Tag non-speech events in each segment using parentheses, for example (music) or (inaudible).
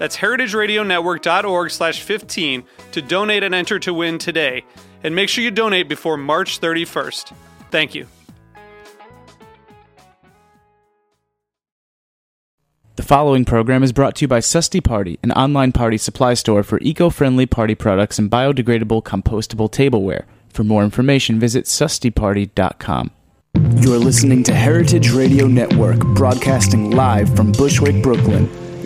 That's heritageradionetwork.org slash 15 to donate and enter to win today. And make sure you donate before March 31st. Thank you. The following program is brought to you by Susty Party, an online party supply store for eco-friendly party products and biodegradable compostable tableware. For more information, visit sustyparty.com. You're listening to Heritage Radio Network, broadcasting live from Bushwick, Brooklyn.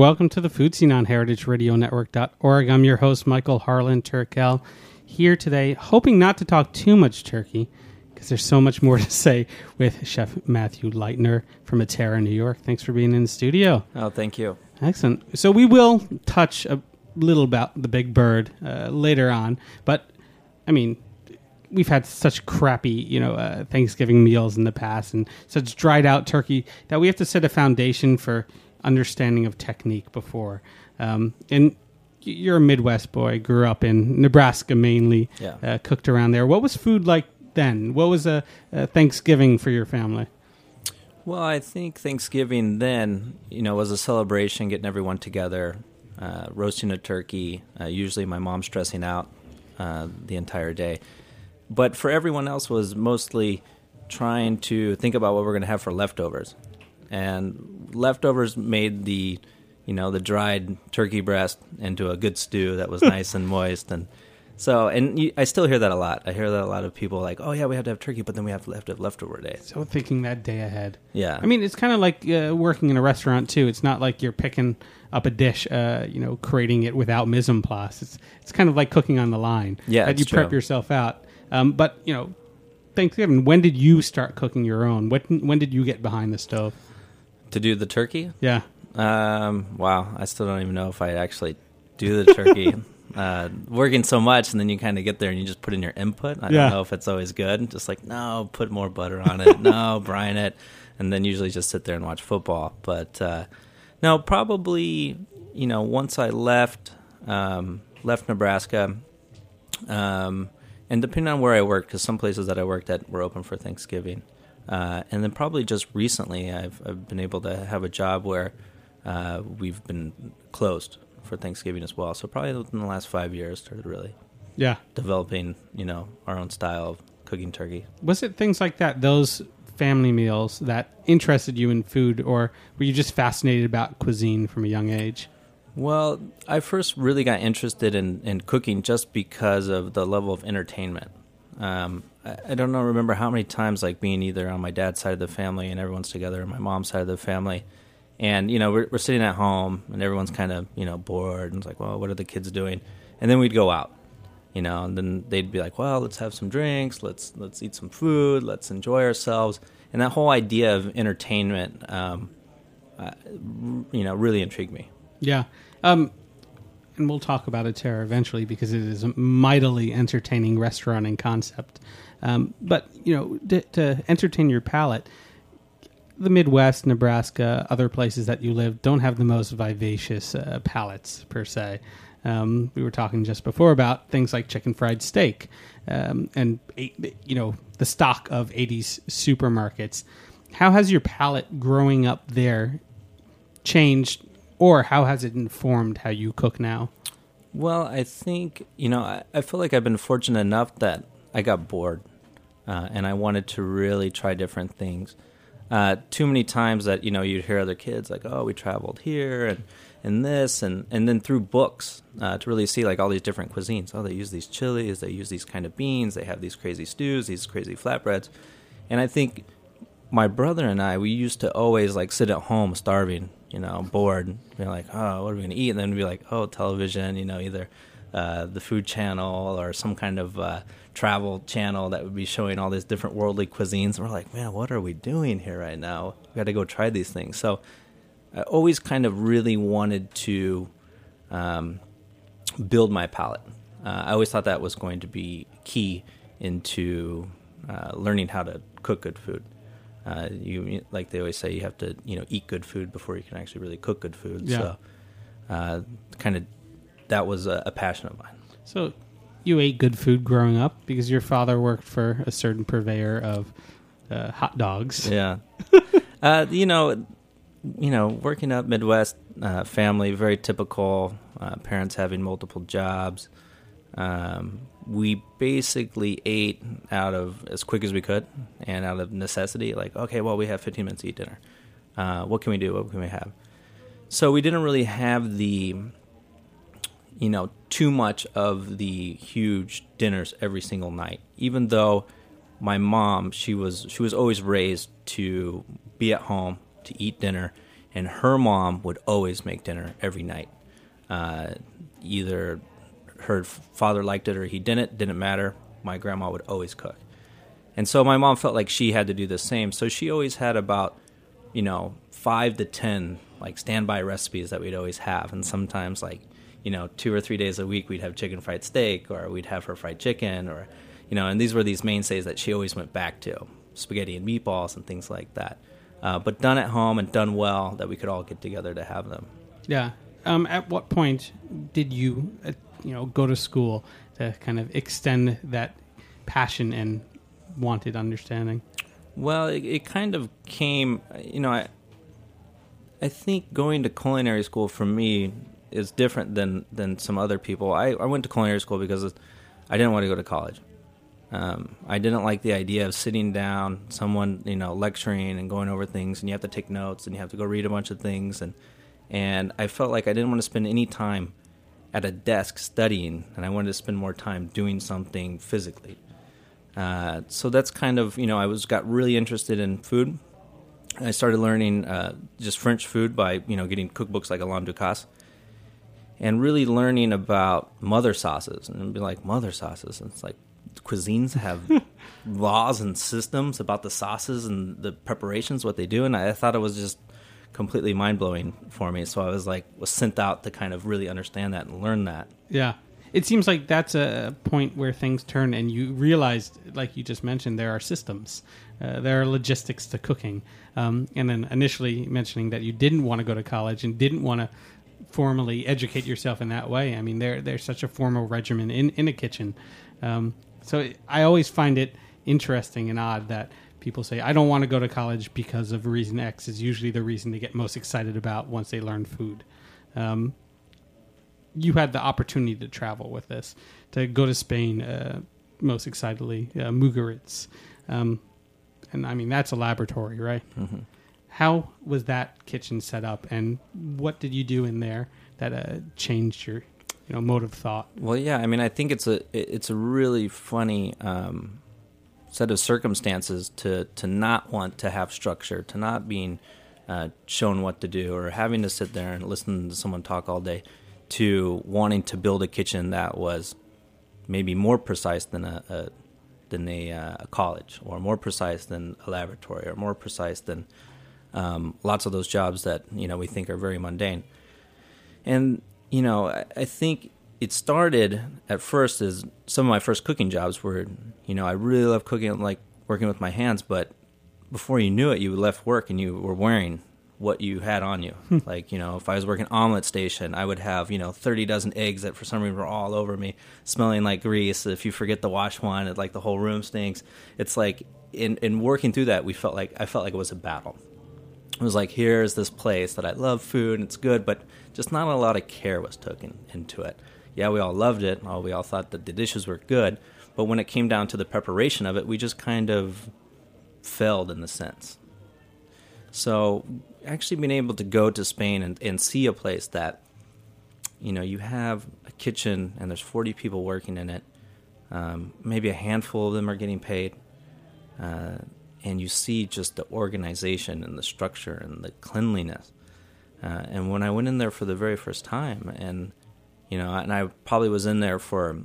Welcome to the Food Seen on heritageradionetwork.org. I'm your host, Michael Harlan Turkell, here today, hoping not to talk too much turkey, because there's so much more (laughs) to say with Chef Matthew Lightner from Atera, New York. Thanks for being in the studio. Oh, thank you. Excellent. So we will touch a little about the big bird uh, later on, but I mean, we've had such crappy, you know, uh, Thanksgiving meals in the past and such dried out turkey that we have to set a foundation for understanding of technique before. Um, and you're a Midwest boy, grew up in Nebraska mainly, Yeah. uh, cooked around there. What was food like then? What was a, a Thanksgiving for your family? Well, I think Thanksgiving then, you know, was a celebration, getting everyone together, uh, roasting a turkey. Uh, usually, my mom's stressing out uh, the entire day, but for everyone else, was mostly trying to think about what we're going to have for leftovers, and leftovers made the, you know, the dried turkey breast into a good stew that was (laughs) nice and moist and. So, and you, I still hear that a lot. I hear that a lot of people like, "Oh yeah, we have to have turkey, but then we have to have, to have leftover day." So thinking that day ahead. Yeah, I mean, it's kind of like uh, working in a restaurant too. It's not like you're picking up a dish, uh, you know, creating it without mise en place. It's it's kind of like cooking on the line. Yeah, that you it's prep true. yourself out. Um, but you know, Thanksgiving. When did you start cooking your own? When when did you get behind the stove? To do the turkey. Yeah, Um, wow, I still don't even know if I actually do the turkey. (laughs) uh, working so much, and then you kind of get there and you just put in your input. I Yeah. don't know if it's always good. Just like, no, put more butter on it. no, (laughs) brine it, and then usually just sit there and watch football. But uh, no, probably you know once I left um, left Nebraska, um, and depending on where I worked, because some places that I worked at were open for Thanksgiving, uh, and then probably just recently I've, I've been able to have a job where uh, we've been closed for Thanksgiving as well. So probably within the last five years, started really yeah. developing, you know, our own style of cooking turkey. Was it things like that? Those family meals that interested you in food, or were you just fascinated about cuisine from a young age? Well, I first really got interested in, in cooking just because of the level of entertainment. Um, I, don't know, remember how many times like being either on my dad's side of the family and everyone's together, or my mom's side of the family, and you know we're, we're sitting at home and everyone's kind of you know bored and it's like, well, what are the kids doing? And then we'd go out, you know, and then they'd be like, well, let's have some drinks, let's let's eat some food, let's enjoy ourselves, and that whole idea of entertainment, um, uh, you know, really intrigued me. Yeah. Um, and we'll talk about Atera eventually because it is a mightily entertaining restaurant and concept. Um, but you know, to, to entertain your palate, the Midwest, Nebraska, other places that you live don't have the most vivacious uh, palates per se. Um, we were talking just before about things like chicken fried steak um, and you know the stock of 80s supermarkets. How has your palate growing up there changed, or how has it informed how you cook now? Well, I think you know I, I feel like I've been fortunate enough that I got bored, uh, and I wanted to really try different things. Uh, too many times that you know you'd hear other kids like, "Oh, we traveled here," and and this and and then through books uh, to really see like all these different cuisines. Oh, they use these chilies, they use these kind of beans, they have these crazy stews, these crazy flatbreads, and I think my brother and I we used to always like sit at home starving, you know, bored, be like, oh, what are we gonna eat? And then be like, oh, television, you know, either uh, the Food Channel or some kind of uh, travel channel that would be showing all these different worldly cuisines. And we're like, man, what are we doing here right now? We got to go try these things. So I always kind of really wanted to um, build my palate. Uh, I always thought that was going to be key into uh, learning how to cook good food. Uh, you like they always say, you have to you know eat good food before you can actually really cook good food. Yeah. So, uh, kind of that was a, a passion of mine. So, you ate good food growing up because your father worked for a certain purveyor of uh, hot dogs. Yeah. (laughs) Uh, you know, you know, working up Midwest uh, family, very typical. Uh, parents having multiple jobs. Um, we basically ate out of as quick as we could and out of necessity. Like, okay, well, we have 15 minutes to eat dinner. Uh, what can we do? What can we have? So we didn't really have the, you know, too much of the huge dinners every single night. Even though my mom, she was she was always raised to be at home to eat dinner, and her mom would always make dinner every night. Uh, either her father liked it or he didn't, didn't matter. My grandma would always cook. And so my mom felt like she had to do the same. So she always had about, you know, five to 10 like standby recipes that we'd always have. And sometimes, like, you know, two or three days a week, we'd have chicken fried steak or we'd have her fried chicken or, you know, and these were these mainstays that she always went back to spaghetti and meatballs and things like that uh, but done at home and done well that we could all get together to have them. Yeah. Um, at what point did you, you know, go to school to kind of extend that passion and wanted understanding? Well, it, it kind of came, you know, I, I think going to culinary school for me is different than, than some other people. I, I went to culinary school because I didn't want to go to college. Um, I didn't like the idea of sitting down, someone you know lecturing and going over things, and you have to take notes and you have to go read a bunch of things, and and I felt like I didn't want to spend any time at a desk studying, and I wanted to spend more time doing something physically. Uh, so that's kind of you know I was got really interested in food. I started learning uh, just French food by you know getting cookbooks like Alain Ducasse and really learning about mother sauces and be like mother sauces and it's like cuisines have (laughs) laws and systems about the sauces and the preparations, what they do, and I, I thought it was just completely mind blowing for me. So I was like was sent out to kind of really understand that and learn that. Yeah. It seems like that's a point where things turn, and you realize, like you just mentioned, there are systems, uh, there are logistics to cooking. Um, and then initially mentioning that you didn't want to go to college and didn't want to formally educate yourself in that way. I mean, there there's such a formal regimen in in a kitchen. Um, so I always find it interesting and odd that people say, I don't want to go to college because of reason X is usually the reason they get most excited about once they learn food. Um, you had the opportunity to travel with this, to go to Spain uh, most excitedly, uh, Mugaritz. Um, and I mean, that's a laboratory, right? Mm-hmm. How was that kitchen set up, and what did you do in there that uh, changed your you know mode of thought. Well, yeah, I mean, I think it's a it's a really funny um, set of circumstances to to not want to have structure, to not being uh, shown what to do, or having to sit there and listen to someone talk all day, to wanting to build a kitchen that was maybe more precise than a, a than a, uh, a, college, or more precise than a laboratory, or more precise than um, lots of those jobs that you know we think are very mundane. And you know, I, I think it started at first as some of my first cooking jobs were, you know, I really love cooking, like working with my hands, but before you knew it, you left work and you were wearing what you had on you. Hmm. like, you know, if I was working omelet station, I would have, you know, 30 dozen eggs that for some reason were all over me, smelling like grease. If you forget to wash one, it, like the whole room stinks. It's like in, in working through that, we felt like, I felt like it was a battle. It was like, here's this place that I love food and it's good, but just not a lot of care was taken into it. Yeah, we all loved it. Oh, we all thought that the dishes were good. But when it came down to the preparation of it, we just kind of failed in the sense. So actually being able to go to Spain and, and see a place that, you know, you have a kitchen and there's 40 people working in it. Um, maybe a handful of them are getting paid. Uh, and you see just the organization and the structure and the cleanliness. Uh, and when I went in there for the very first time, and you know, and I probably was in there for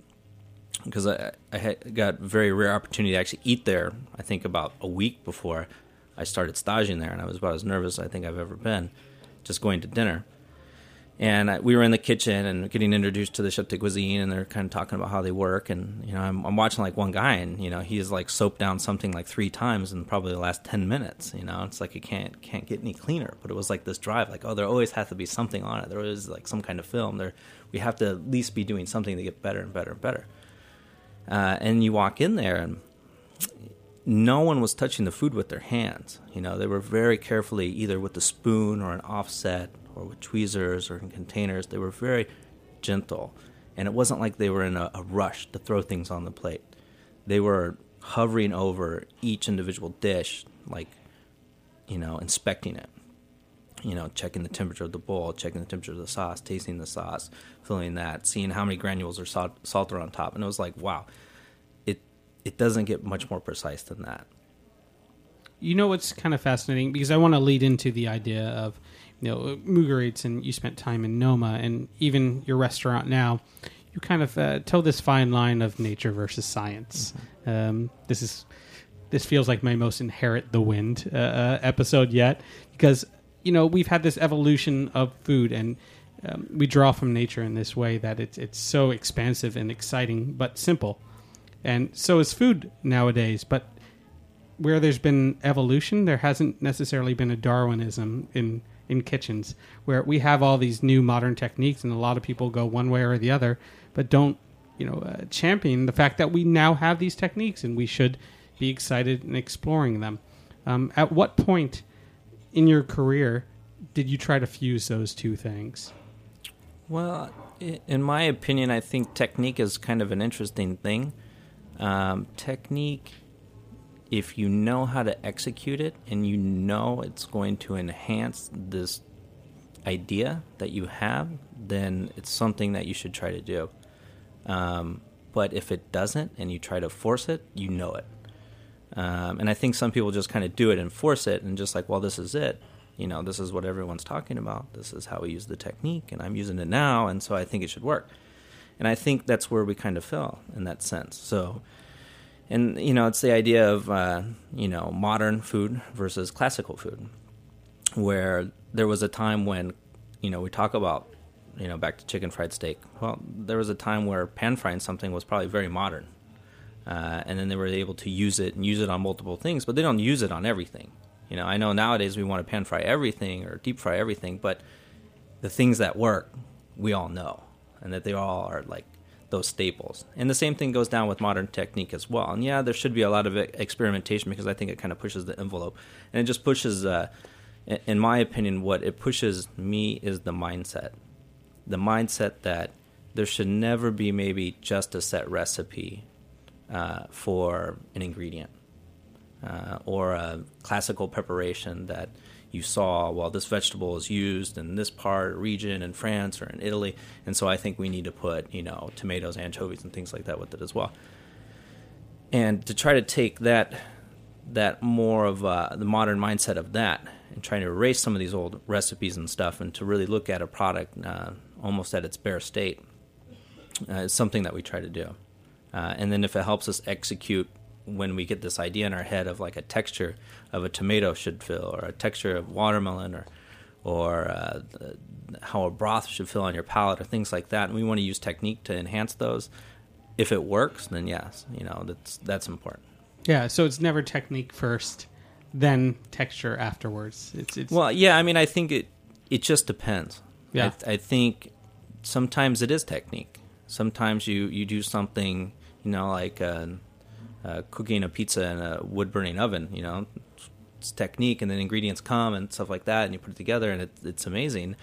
because I, I had got very rare opportunity to actually eat there. I think about a week before I started staging there, and I was about as nervous I think I've ever been, just going to dinner. And we were in the kitchen and getting introduced to the chef de cuisine, and they're kind of talking about how they work. And you know, I'm, I'm watching like one guy, and you know, he's like soaped down something like three times in probably the last ten minutes. You know, it's like it can't can't get any cleaner. But it was like this drive, like oh, there always has to be something on it. There is like some kind of film. There, we have to at least be doing something to get better and better and better. Uh, and you walk in there, and no one was touching the food with their hands. You know, they were very carefully either with a spoon or an offset or with tweezers or in containers. They were very gentle. And it wasn't like they were in a, a rush to throw things on the plate. They were hovering over each individual dish, like, you know, inspecting it. You know, checking the temperature of the bowl, checking the temperature of the sauce, tasting the sauce, feeling that, seeing how many granules or salt, salt are on top. And it was like, wow, it it doesn't get much more precise than that. You know what's kind of fascinating because I want to lead into the idea of you know Mugaritz and you spent time in Noma and even your restaurant now. You kind of uh, toe this fine line of nature versus science. Um, this is this feels like my most inherit the wind uh, uh, episode yet because you know we've had this evolution of food and um, we draw from nature in this way that it's it's so expansive and exciting but simple, and so is food nowadays. But where there's been evolution, there hasn't necessarily been a Darwinism in in kitchens where we have all these new modern techniques, and a lot of people go one way or the other, but don't you know uh, champion the fact that we now have these techniques and we should be excited in exploring them. Um, at what point in your career did you try to fuse those two things? Well, in my opinion, I think technique is kind of an interesting thing. Um, technique, if you know how to execute it and you know it's going to enhance this idea that you have, then it's something that you should try to do. Um, but if it doesn't and you try to force it, you know it. Um, and I think some people just kind of do it and force it and just like, well, this is it. You know, this is what everyone's talking about. This is how we use the technique, and I'm using it now, and so I think it should work. And I think that's where we kind of fell in that sense. So, and you know, it's the idea of uh, you know modern food versus classical food, where there was a time when you know we talk about you know back to chicken fried steak. Well, there was a time where pan frying something was probably very modern, uh, and then they were able to use it and use it on multiple things, but they don't use it on everything. You know, I know nowadays we want to pan fry everything or deep fry everything, but the things that work, we all know, and that they all are like those staples. And the same thing goes down with modern technique as well. And yeah, there should be a lot of experimentation because I think it kind of pushes the envelope, and it just pushes. Uh, in my opinion, what it pushes me is the mindset, the mindset that there should never be maybe just a set recipe uh, for an ingredient uh, or a classical preparation that you saw well this vegetable is used in this part region in France or in Italy. And so I think we need to put you know tomatoes anchovies and things like that with it as well. And to try to take that that more of uh, the modern mindset of that and trying to erase some of these old recipes and stuff and to really look at a product uh, almost at its bare state uh, is something that we try to do. Uh, and then if it helps us execute when we get this idea in our head of like a texture of a tomato should feel or a texture of watermelon or or uh, how a broth should feel on your palate, or things like that. And we want to use technique to enhance those. If it works, then yes, you know that's that's important. Yeah, so it's never technique first, then texture afterwards. It's it's Well, yeah, I mean, I think it it just depends. Yeah. I, I think sometimes it is technique. Sometimes you you do something, you know, like uh, uh, cooking a pizza in a wood burning oven. You know, it's technique, and then ingredients come and stuff like that, and you put it together, and it, it's amazing.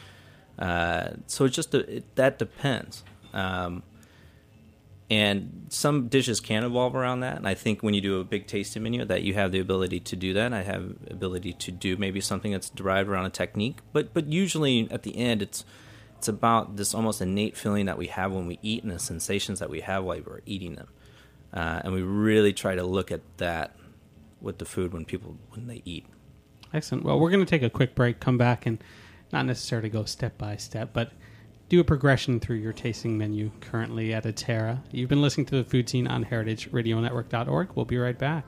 Uh, so it just it, that depends. Um, and some dishes can evolve around that and i think when you do a big tasting menu that you have the ability to do that i have ability to do maybe something that's derived around a technique but but usually at the end it's it's about this almost innate feeling that we have when we eat and the sensations that we have while we're eating them uh, and we really try to look at that with the food when people when they eat excellent. Well, we're going to take a quick break, come back, and not necessarily go step by step, but do a progression through your tasting menu currently at Atera. You've been listening to the Food Seen on heritageradionetwork.org. We'll be right back.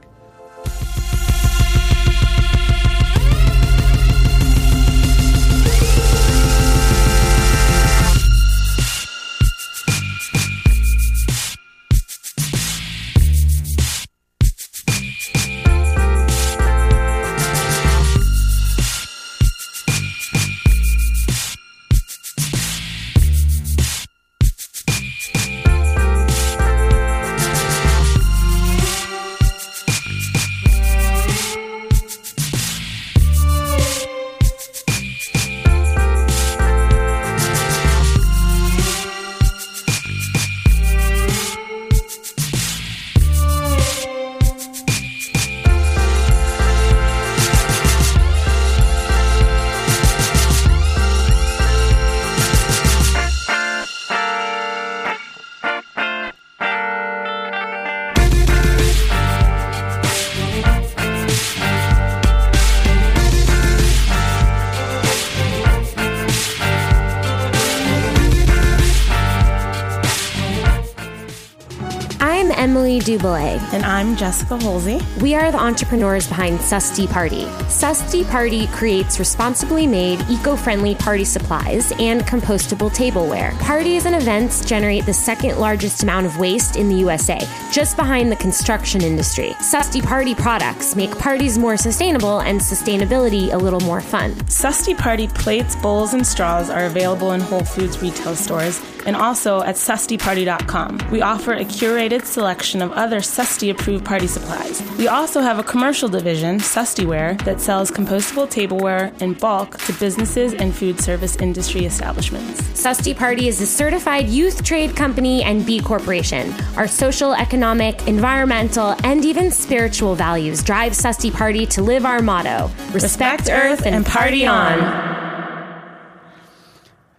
Dubois. And I'm Jessica Holsey. We are the entrepreneurs behind Susty Party. Susty Party creates responsibly made, eco friendly party supplies and compostable tableware. Parties and events generate the second largest amount of waste in the USA, just behind the construction industry. Susty Party products make parties more sustainable and sustainability a little more fun. Susty Party plates, bowls, and straws are available in Whole Foods retail stores and also at sustyparty.com. We offer a curated selection of other Susty approved party supplies. We also have a commercial division, Sustyware, that sells compostable tableware in bulk to businesses and food service industry establishments. Susty Party is a certified youth trade company and B Corporation. Our social, economic, environmental, and even spiritual values drive Susty Party to live our motto respect, Earth and party on.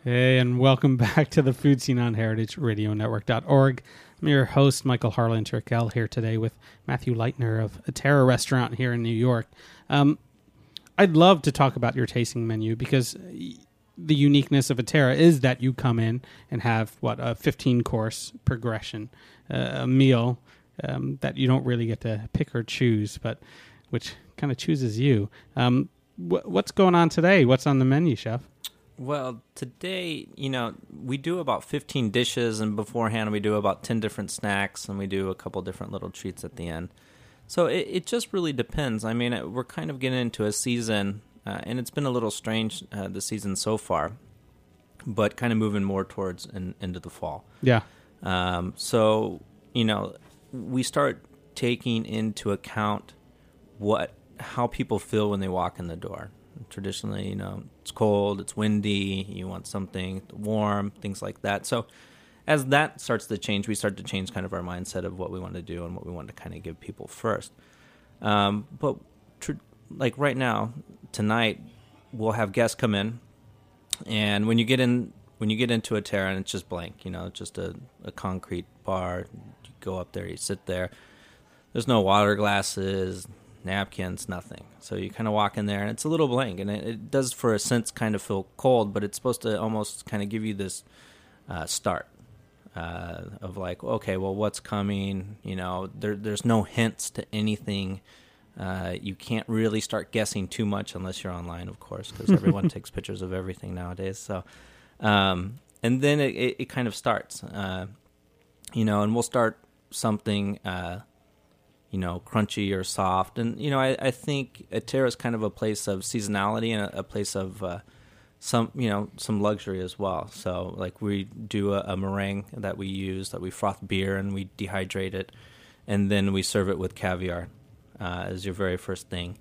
Hey, and welcome (laughs) back to the Food Seen on heritageradionetwork.org. I'm your host, Michael Harlan Turkell, here today with Matthew Lightner of Atera restaurant here in New York. Um, I'd love to talk about your tasting menu because the uniqueness of Atera is that you come in and have, what, a 15 course progression, uh, a meal um, that you don't really get to pick or choose, but which kind of chooses you. Um, wh- what's going on today? What's on the menu, chef? Well, today, you know, we do about 15 dishes, and beforehand, we do about 10 different snacks, and we do a couple different little treats at the end. So it, it just really depends. I mean, it, we're kind of getting into a season, uh, and it's been a little strange uh, the season so far, but kind of moving more towards in, into the fall. Yeah. Um, so, you know, we start taking into account what how people feel when they walk in the door. Traditionally, you know, it's cold, it's windy, you want something warm, things like that. So, as that starts to change, we start to change kind of our mindset of what we want to do and what we want to kind of give people first. Um, but tr- like right now, tonight, we'll have guests come in, and when you get in, when you get into Atera, and it's just blank, you know, just a, a concrete bar. You go up there, you sit there. There's no water glasses, napkins, nothing. So you kind of walk in there, and it's a little blank, and it, it does, for a sense, kind of feel cold, but it's supposed to almost kind of give you this uh, start uh, of like, okay, well, what's coming? You know, there, there's no hints to anything Uh, you can't really start guessing too much unless you're online, of course, because (laughs) everyone takes pictures of everything nowadays. So, um, and then it, it, it, kind of starts, uh, you know, and we'll start something, uh, you know, crunchy or soft. And, you know, I, I think Atera is kind of a place of seasonality and a, a place of uh, some, you know, some luxury as well. So, like, we do a, a meringue that we use, that we froth beer and we dehydrate it, and then we serve it with caviar uh, as your very first thing.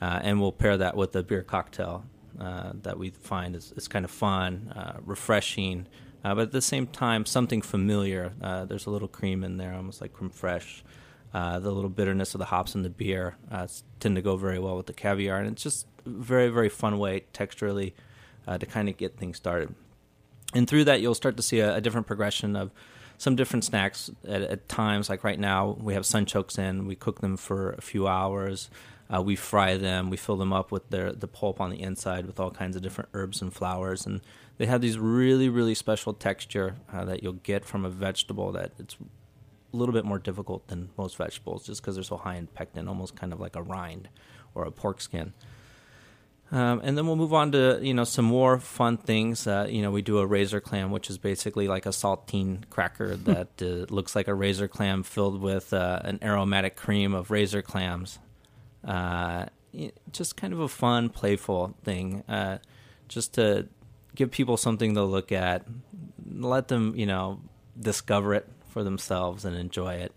Uh, and we'll pair that with a beer cocktail uh, that we find is, is kind of fun, uh, refreshing, uh, but at the same time, something familiar. Uh, there's a little cream in there, almost like creme fraiche. The little bitterness of the hops in the beer tend to go very well with the caviar, and it's just very, very fun way texturally to kind of get things started. And through that, you'll start to see a, a different progression of some different snacks at, at, times. Like right now, we have sunchokes in. We cook them for a few hours. Uh, we fry them. We fill them up with their the pulp on the inside with all kinds of different herbs and flowers, and they have these really really special texture uh, that you'll get from a vegetable that it's a little bit more difficult than most vegetables, just because they're so high in pectin, almost kind of like a rind or a pork skin. Um, and then we'll move on to you know some more fun things. Uh, you know, we do a razor clam, which is basically like a saltine cracker that uh, looks like a razor clam filled with uh, an aromatic cream of razor clams. Uh, just kind of a fun, playful thing, uh, just to give people something to look at, let them you know discover it for themselves and enjoy it,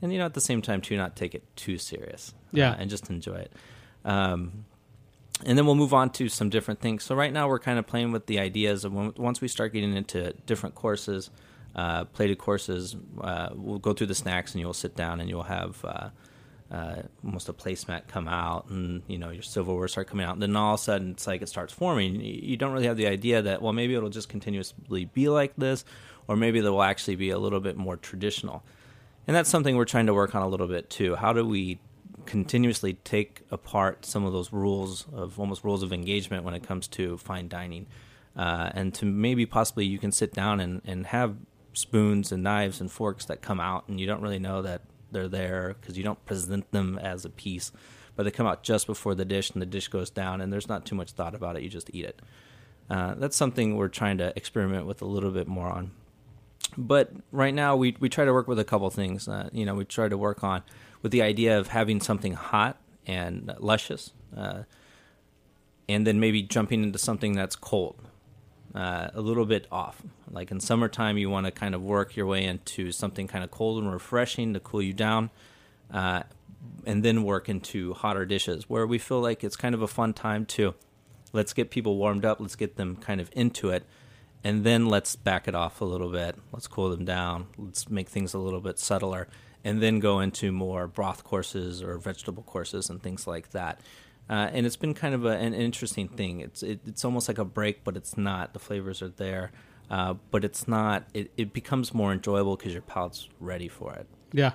and you know at the same time too not take it too serious. Yeah, uh, and just enjoy it. Um, and then we'll move on to some different things. So right now we're kind of playing with the ideas of when, once we start getting into different courses, uh, plated courses, uh, we'll go through the snacks and you'll sit down and you'll have uh, uh almost a placemat come out and you know your silverware start coming out. And then all of a sudden it's like it starts forming. You don't really have the idea that well maybe it'll just continuously be like this, or maybe they will actually be a little bit more traditional. And that's something we're trying to work on a little bit too. How do we continuously take apart some of those rules of almost rules of engagement when it comes to fine dining. Uh, and to maybe possibly you can sit down and, and have spoons and knives and forks that come out and you don't really know that they're there because you don't present them as a piece, but they come out just before the dish and the dish goes down and there's not too much thought about it. You just eat it. Uh, that's something we're trying to experiment with a little bit more on. But right now we, we try to work with a couple things. Uh, you know, we try to work on with the idea of having something hot and luscious, uh, and then maybe jumping into something that's cold, uh, a little bit off. Like in summertime, you want to kind of work your way into something kind of cold and refreshing to cool you down, uh, and then work into hotter dishes where we feel like it's kind of a fun time to let's get people warmed up, let's get them kind of into it. And then let's back it off a little bit. Let's cool them down. Let's make things a little bit subtler and then go into more broth courses or vegetable courses and things like that. Uh, and it's been kind of a, an interesting thing. It's it, it's almost like a break, but it's not. The flavors are there, uh, but it's not. It, it becomes more enjoyable because your palate's ready for it. Yeah,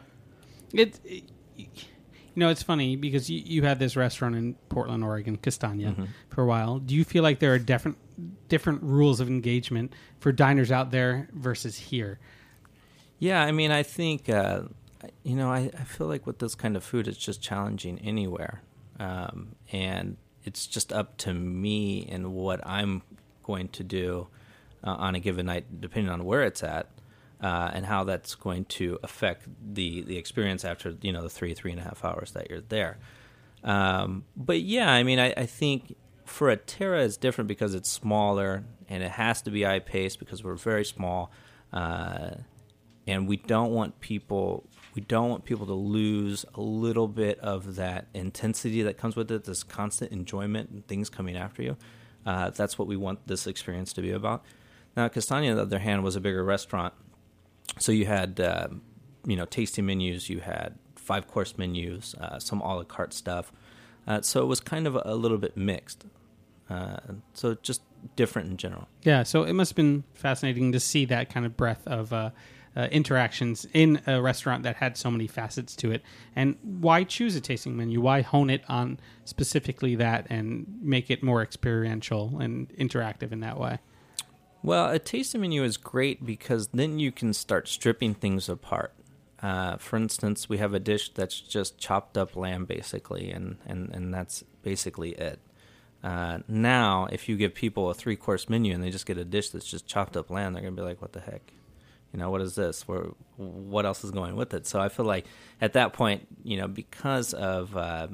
it, it, You know, it's funny because you, you had this restaurant in Portland, Oregon, Castagna, mm-hmm. for a while. Do you feel like there are different different rules of engagement for diners out there versus here? Yeah, I mean, I think uh, you know, I, I feel like with this kind of food, it's just challenging anywhere. Um, and it's just up to me and what I'm going to do uh, on a given night, depending on where it's at, uh, and how that's going to affect the, the experience after, you know, the three, three and a half hours that you're there. Um, but yeah, I mean, I, I think for Atera, it's different because it's smaller and it has to be eye paced because we're very small. Uh, and we don't want people we don't want people to lose a little bit of that intensity that comes with it, this constant enjoyment and things coming after you. Uh, that's what we want this experience to be about. Now, Castagna, on the other hand, was a bigger restaurant, so you had uh, you know tasting menus, you had five course menus, uh, some a la carte stuff. Uh, so it was kind of a little bit mixed. Uh, so just different in general. Yeah. So it must have been fascinating to see that kind of breadth of uh, uh, interactions in a restaurant that had so many facets to it. And why choose a tasting menu? Why hone it on specifically that and make it more experiential and interactive in that way? Well, a tasting menu is great because then you can start stripping things apart. Uh, for instance, we have a dish that's just chopped up lamb, basically, and, and, and that's basically it. Uh, now, if you give people a three course menu and they just get a dish that's just chopped up lamb, they're to be like, what the heck? You know, what is this? Where, what else is going with it? So I feel like at that point, you know, because of uh,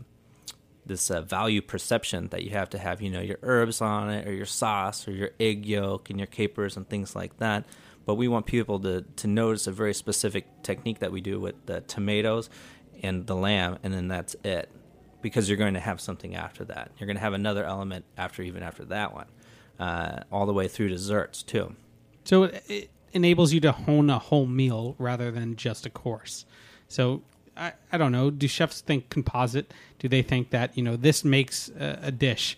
this uh, value perception that you have to have, you know, your herbs on it or your sauce or your egg yolk and your capers and things like that. But we want people to, to notice a very specific technique that we do with the tomatoes and the lamb, and then that's it. Because you're going to have something after that. You're going to have another element after, even after that one, uh, all the way through desserts too. So it, enables you to hone a whole meal rather than just a course. So I, I don't know. Do chefs think composite? Do they think that you know this makes a, a dish,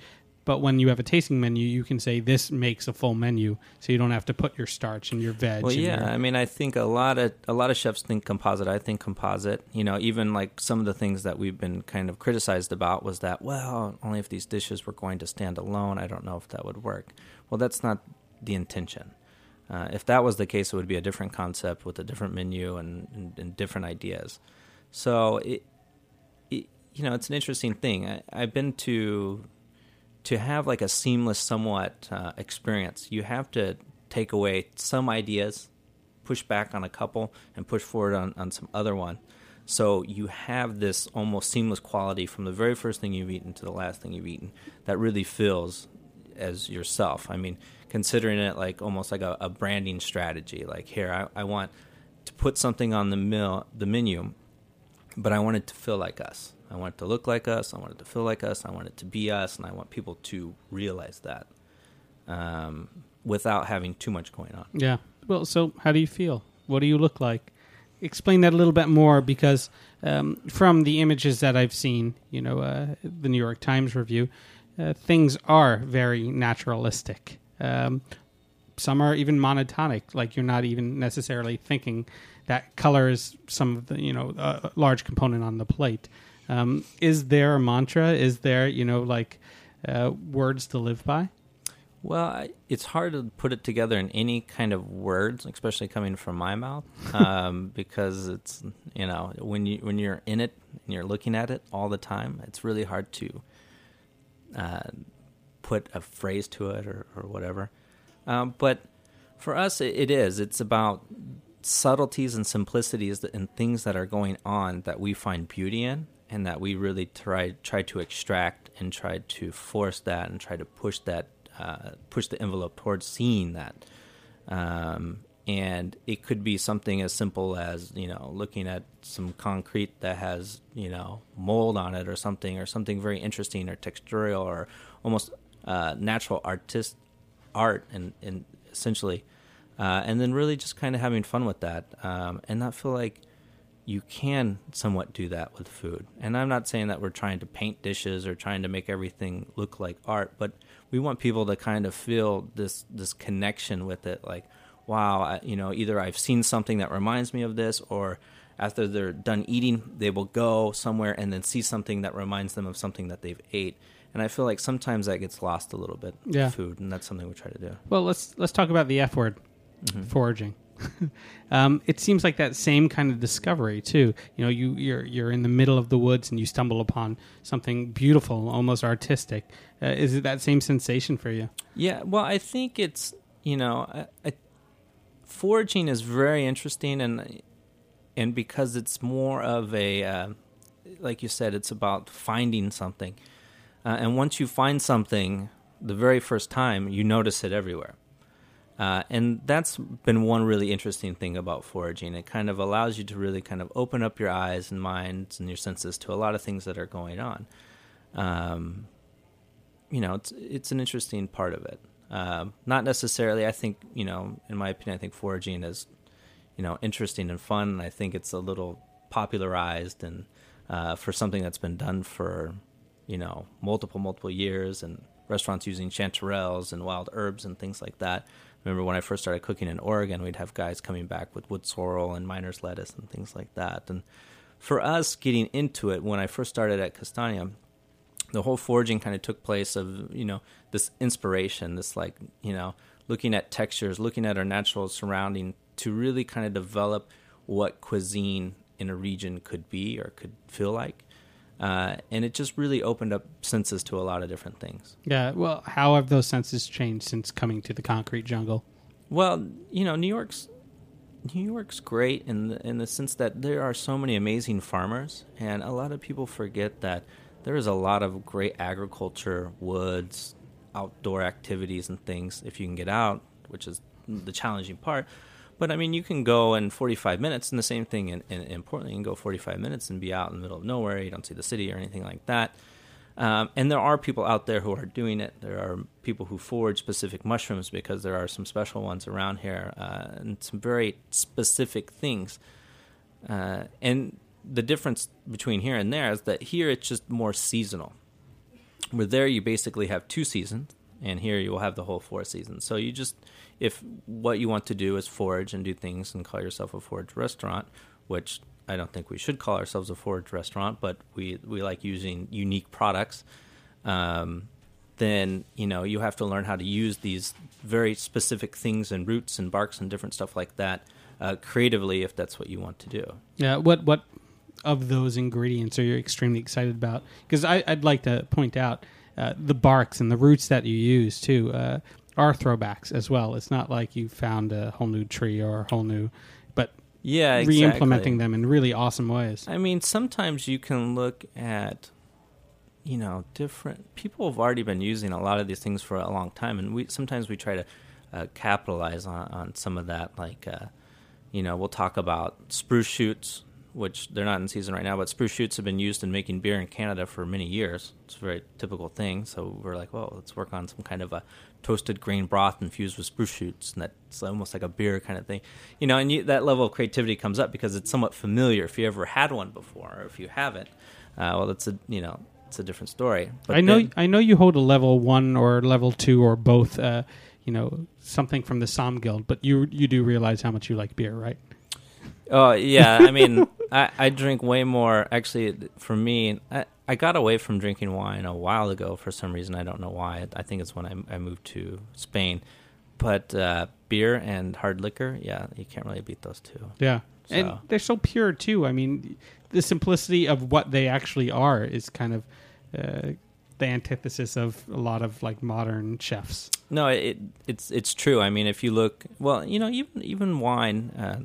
but when you have a tasting menu, you can say this makes a full menu, so you don't have to put your starch and your veg. Well, yeah. your- I mean, I think a lot of a lot of chefs think composite. I think composite. You know, even like some of the things that we've been kind of criticized about was that well, only if these dishes were going to stand alone, I don't know if that would work. Well, that's not the intention. Uh, if that was the case, it would be a different concept with a different menu and, and, and different ideas. So it, it, you know, it's an interesting thing. I, I've been to to have like a seamless, somewhat uh, experience. You have to take away some ideas, push back on a couple, and push forward on, on some other one. So you have this almost seamless quality from the very first thing you've eaten to the last thing you've eaten that really feels as yourself. I mean, considering it like almost like a, a branding strategy. Like here, I, I want to put something on the mill, the menu, but I want it to feel like us. I want it to look like us. I want it to feel like us. I want it to be us, and I want people to realize that um, without having too much going on. Yeah. Well, so how do you feel? What do you look like? Explain that a little bit more because um, from the images that I've seen, you know, uh, the New York Times review, uh, things are very naturalistic. Um, some are even monotonic, like you're not even necessarily thinking that color is some of the, you know, a large component on the plate. Um, is there a mantra? Is there, you know, like uh, words to live by? Well, I, it's hard to put it together in any kind of words, especially coming from my mouth, (laughs) um, because it's you know when you when you're in it and you're looking at it all the time, it's really hard to uh, put a phrase to it or, or whatever. Um, but for us, it, it is. It's about subtleties and simplicities and things that are going on that we find beauty in, and that we really try try to extract and try to force that and try to push that uh, push the envelope towards seeing that. Um, and it could be something as simple as you know looking at some concrete that has you know mold on it or something or something very interesting or textural or almost uh, natural artist art and, and essentially uh, and then really just kind of having fun with that um, and not feel like you can somewhat do that with food. And i'm not saying that we're trying to paint dishes or trying to make everything look like art but we want people to kind of feel this this connection with it. Like wow I, you know either i've seen something that reminds me of this or after they're done eating they will go somewhere and then see something that reminds them of something that they've ate. And i feel like sometimes that gets lost a little bit Yeah. with food and that's something we try to do. Well, let's let's talk about the F word, mm-hmm. foraging. (laughs) um, it seems like that same kind of discovery too. You know, you you're you're in the middle of the woods and you stumble upon something beautiful, almost artistic. Uh, is it that same sensation for you? Yeah, well, I think it's you know, I, I, foraging is very interesting, and and because it's more of a, uh, like you said, it's about finding something, uh, and once you find something, the very first time, you notice it everywhere. Uh, and that's been one really interesting thing about foraging. It kind of allows you to really kind of open up your eyes and minds and your senses to a lot of things that are going on. Um, you know, it's it's an interesting part of it. Um, not necessarily. I think you know, in my opinion, I think foraging is you know interesting and fun. And I think it's a little popularized and uh, for something that's been done for you know multiple multiple years and restaurants using chanterelles and wild herbs and things like that. Remember when I first started cooking in Oregon, we'd have guys coming back with wood sorrel and miner's lettuce and things like that. And for us getting into it, when I first started at Castagna, the whole foraging kind of took place of you know this inspiration this like you know looking at textures looking at our natural surrounding to really kind of develop what cuisine in a region could be or could feel like. Uh, and it just really opened up senses to a lot of different things. Yeah. Well, how have those senses changed since coming to the concrete jungle? Well, you know, New York's New York's great in the, in the sense that there are so many amazing farmers, and a lot of people forget that there is a lot of great agriculture, woods, outdoor activities, and things if you can get out, which is the challenging part. But I mean, you can go in 45 minutes, and the same thing in, in, in Portland. You can go 45 minutes and be out in the middle of nowhere. You don't see the city or anything like that. Um, and there are people out there who are doing it. There are people who forage specific mushrooms because there are some special ones around here uh, and some very specific things. Uh, and the difference between here and there is that here it's just more seasonal. Where there you basically have two seasons, and here you will have the whole four seasons. So you just, if what you want to do is forage and do things and call yourself a forage restaurant, which I don't think we should call ourselves a forage restaurant, but we we like using unique products. Um, then you know you have to learn how to use these very specific things and roots and barks and different stuff like that uh, creatively if that's what you want to do. Yeah. What what of those ingredients are you extremely excited about? Because I'd like to point out uh, the barks and the roots that you use too uh, are throwbacks as well. It's not like you found a whole new tree or a whole new, but Yeah, exactly. re-implementing them in really awesome ways. I mean, sometimes you can look at, you know, different people have already been using a lot of these things for a long time, and we sometimes we try to uh, capitalize on, on some of that. Like, uh, you know, we'll talk about spruce shoots, which they're not in season right now, but spruce shoots have been used in making beer in Canada for many years. It's a very typical thing. So we're like, well, let's work on some kind of a toasted grain broth infused with spruce shoots, and that's almost like a beer kind of thing, you know. And you, that level of creativity comes up because it's somewhat familiar. If you ever had one before, or if you haven't, uh, well, it's a you know it's a different story. But I know then- I know you hold a level one or level two or both. Uh, you know something from the Som Guild, but you you do realize how much you like beer, right? Oh yeah, I mean, (laughs) I, I drink way more. Actually, for me, I, I got away from drinking wine a while ago for some reason. I don't know why. I think it's when I, I moved to Spain. But uh, beer and hard liquor, yeah, you can't really beat those two. Yeah. And they're so pure too. I mean, the simplicity of what they actually are is kind of uh, the antithesis of a lot of like modern chefs. No, it it's it's true. I mean, if you look, well, you know, even even wine, uh,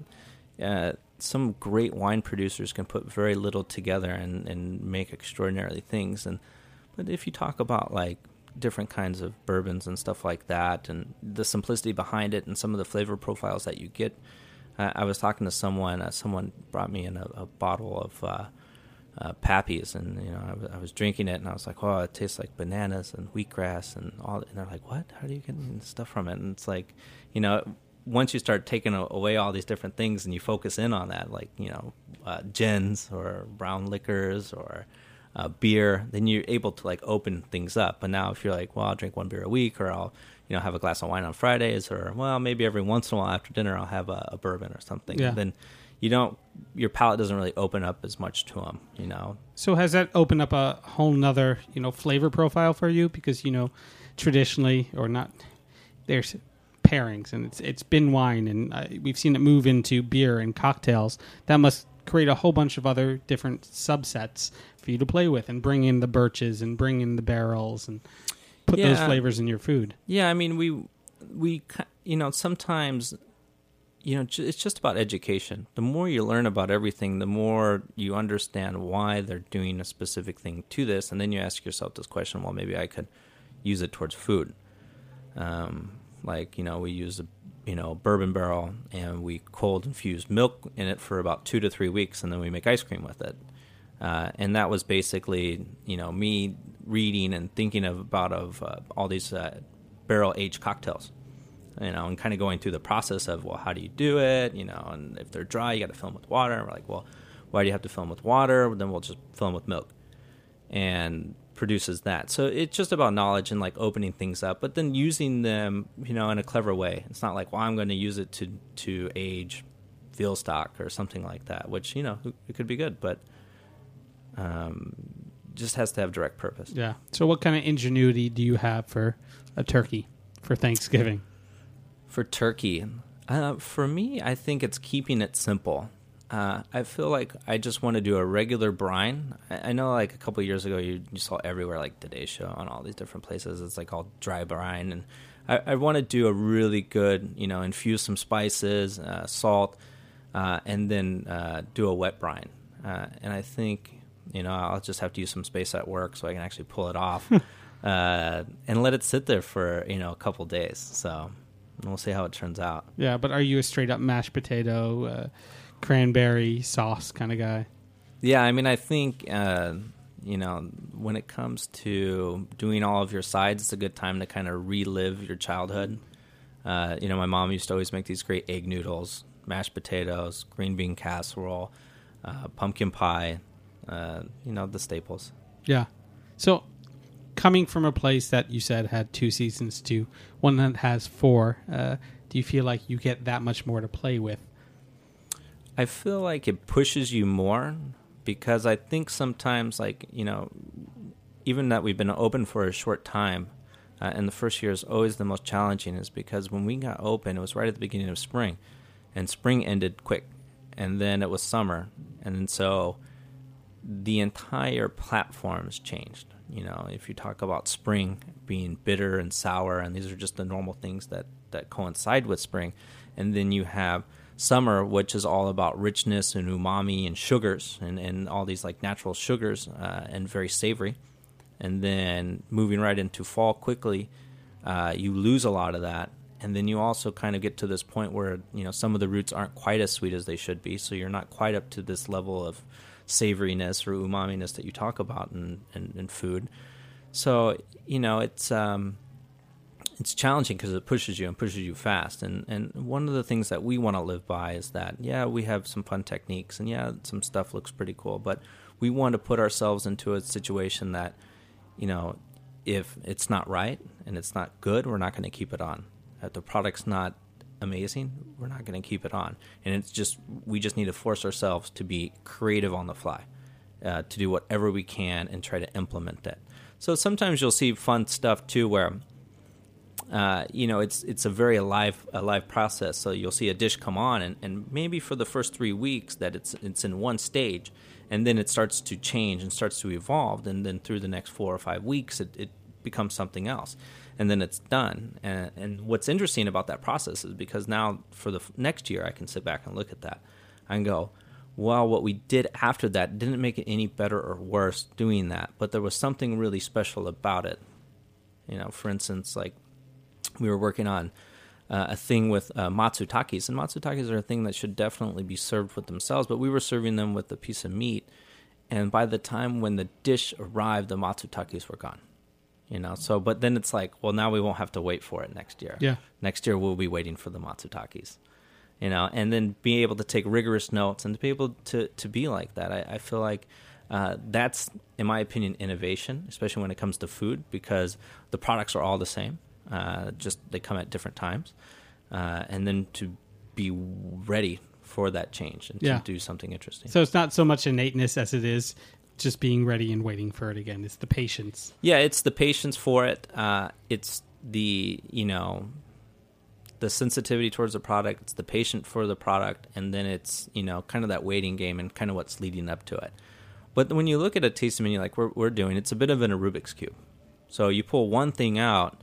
uh, some great wine producers can put very little together and and make extraordinary things. And but if you talk about like different kinds of bourbons and stuff like that, and the simplicity behind it, and some of the flavor profiles that you get, uh, I was talking to someone. Uh, someone brought me in a, a bottle of. Uh, uh, Pappy's, and you know, I was, drinking it, and I was like, "Oh, it tastes like bananas and wheatgrass and all." And they're like, "What? How do you get stuff from it?" And it's like, you know, once you start taking away all these different things and you focus in on that, like you know, uh, gins or brown liquors or uh, beer, then you're able to like open things up. But now, if you're like, "Well, I'll drink one beer a week," or I'll you know have a glass of wine on Fridays, or well, maybe every once in a while after dinner I'll have a, a bourbon or something, Yeah. then you don't your palate doesn't really open up as much to them you know So has that opened up a whole nother you know flavor profile for you? Because you know, traditionally or not, there's pairings and it's it's been wine and uh, we've seen it move into beer and cocktails. That must create a whole bunch of other different subsets for you to play with and bring in the birches and bring in the barrels and put those flavors in your food. yeah i mean we we you know sometimes you know it's just about education the more you learn about everything the more you understand why they're doing a specific thing to this and then you ask yourself this question well maybe i could use it towards food um, like you know we use a you know bourbon barrel and we cold infuse milk in it for about two to three weeks and then we make ice cream with it. Uh, and that was basically you know me reading and thinking of, about of uh, all these uh, barrel aged cocktails you know and kind of going through the process of well how do you do it? You know and if they're dry you got to fill them with water. And we're like well why do you have to fill them with water? Then we'll just fill them with milk. And produces that. So it's just about knowledge and like opening things up, but then using them, you know, in a clever way. It's not like, well, I'm going to use it to to age veal stock or something like that, which you know it could be good, but um, just has to have direct purpose. Yeah. So what kind of ingenuity do you have for a turkey for Thanksgiving? For turkey, uh, for me, I think it's keeping it simple. Uh, I feel like I just want to do a regular brine. I, I know, like a couple years ago, you, you saw everywhere, like Today Show on all these different places. It's like all dry brine, and I, I want to do a really good, you know, infuse some spices, uh, salt, uh, and then uh, do a wet brine. Uh, and I think, you know, I'll just have to use some space at work so I can actually pull it off (laughs) uh, and let it sit there for you know a couple days. So we'll see how it turns out. Yeah, but are you a straight up mashed potato, uh, cranberry sauce kind of guy? Yeah, I mean, I think uh, you know when it comes to doing all of your sides, it's a good time to kind of relive your childhood. Uh, you know, my mom used to always make these great egg noodles, mashed potatoes, green bean casserole, uh, pumpkin pie. Uh, you know, the staples. Yeah. So, coming from a place that you said had two seasons to one that has four, uh, do you feel like you get that much more to play with? I feel like it pushes you more because I think sometimes, like, you know, even that we've been open for a short time, uh, and the first year is always the most challenging, is because when we got open, it was right at the beginning of spring, and spring ended quick, and then it was summer, and so the entire platforms changed. You know, if you talk about spring being bitter and sour, and these are just the normal things that, that coincide with spring, and then you have summer, which is all about richness and umami and sugars and, and all these like natural sugars uh, and very savory. And then moving right into fall quickly, uh, you lose a lot of that. And then you also kind of get to this point where you know some of the roots aren't quite as sweet as they should be, so you're not quite up to this level of savoriness or umaminess that you talk about in, in, in food. So you know it's um, it's challenging because it pushes you and pushes you fast. And and one of the things that we want to live by is that yeah, we have some fun techniques and yeah, some stuff looks pretty cool, but we want to put ourselves into a situation that you know if it's not right and it's not good, we're not going to keep it on. If the product's not amazing, we're not going to keep it on. And it's just we just need to force ourselves to be creative on the fly, uh, to do whatever we can and try to implement it. So sometimes you'll see fun stuff too, where uh, you know it's it's a very alive alive process. So you'll see a dish come on, and, and maybe for the first three weeks that it's it's in one stage, and then it starts to change and starts to evolve, and then through the next four or five weeks, it, it becomes something else and then it's done. And, and, what's interesting about that process is because now for the next year, I can sit back and look at that and go, well, what we did after that didn't make it any better or worse doing that, but there was something really special about it. You know, for instance, like we were working on uh, a thing with uh, matsutakes, and matsutakes are a thing that should definitely be served with themselves, but we were serving them with a piece of meat, and by the time when the dish arrived, the matsutakes were gone you know? So but then it's like well now we won't have to wait for it next year. Yeah. next year we'll be waiting for the matsutakes you know? And then being able to take rigorous notes and to be able to to be like that. I, I feel like uh, that's in my opinion innovation especially when it comes to food because the products are all the same uh, just they come at different times uh, and then to be ready for that change and Yeah. to do something interesting So it's not so much innateness as it is just being ready and waiting for it again. It's the patience. Yeah, it's the patience for it. Uh, it's the you know the sensitivity towards the product. It's the patient for the product, and then it's you know kind of that waiting game and kind of what's leading up to it. But when you look at a tasting menu like we're, we're doing, it's a bit of an a Rubik's cube. So you pull one thing out,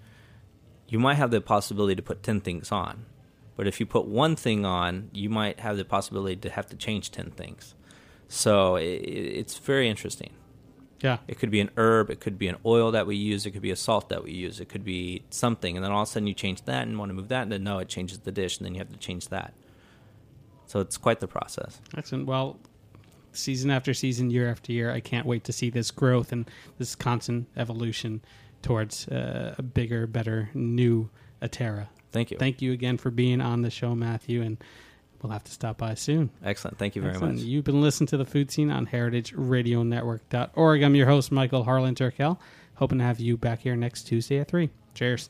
you might have the possibility to put ten things on. But if you put one thing on, you might have the possibility to have to change ten things. So it, it's very interesting. Yeah. It could be an herb, it could be an oil that we use, it could be a salt that we use, it could be something, and then all of a sudden you change that and want to move that, and then no, it changes the dish, and then you have to change that. So it's quite the process. Excellent. Well, season after season, year after year, I can't wait to see this growth and this constant evolution towards uh, a bigger, better, new Atera. Thank you. Thank you again for being on the show, Matthew, and we'll have to stop by soon. Excellent. Thank you very Excellent. much. You've been listening to the Food Seen on heritageradionetwork.org. I'm your host, Michael Harlan Turkell. Hoping to have you back here next Tuesday at 3. Cheers.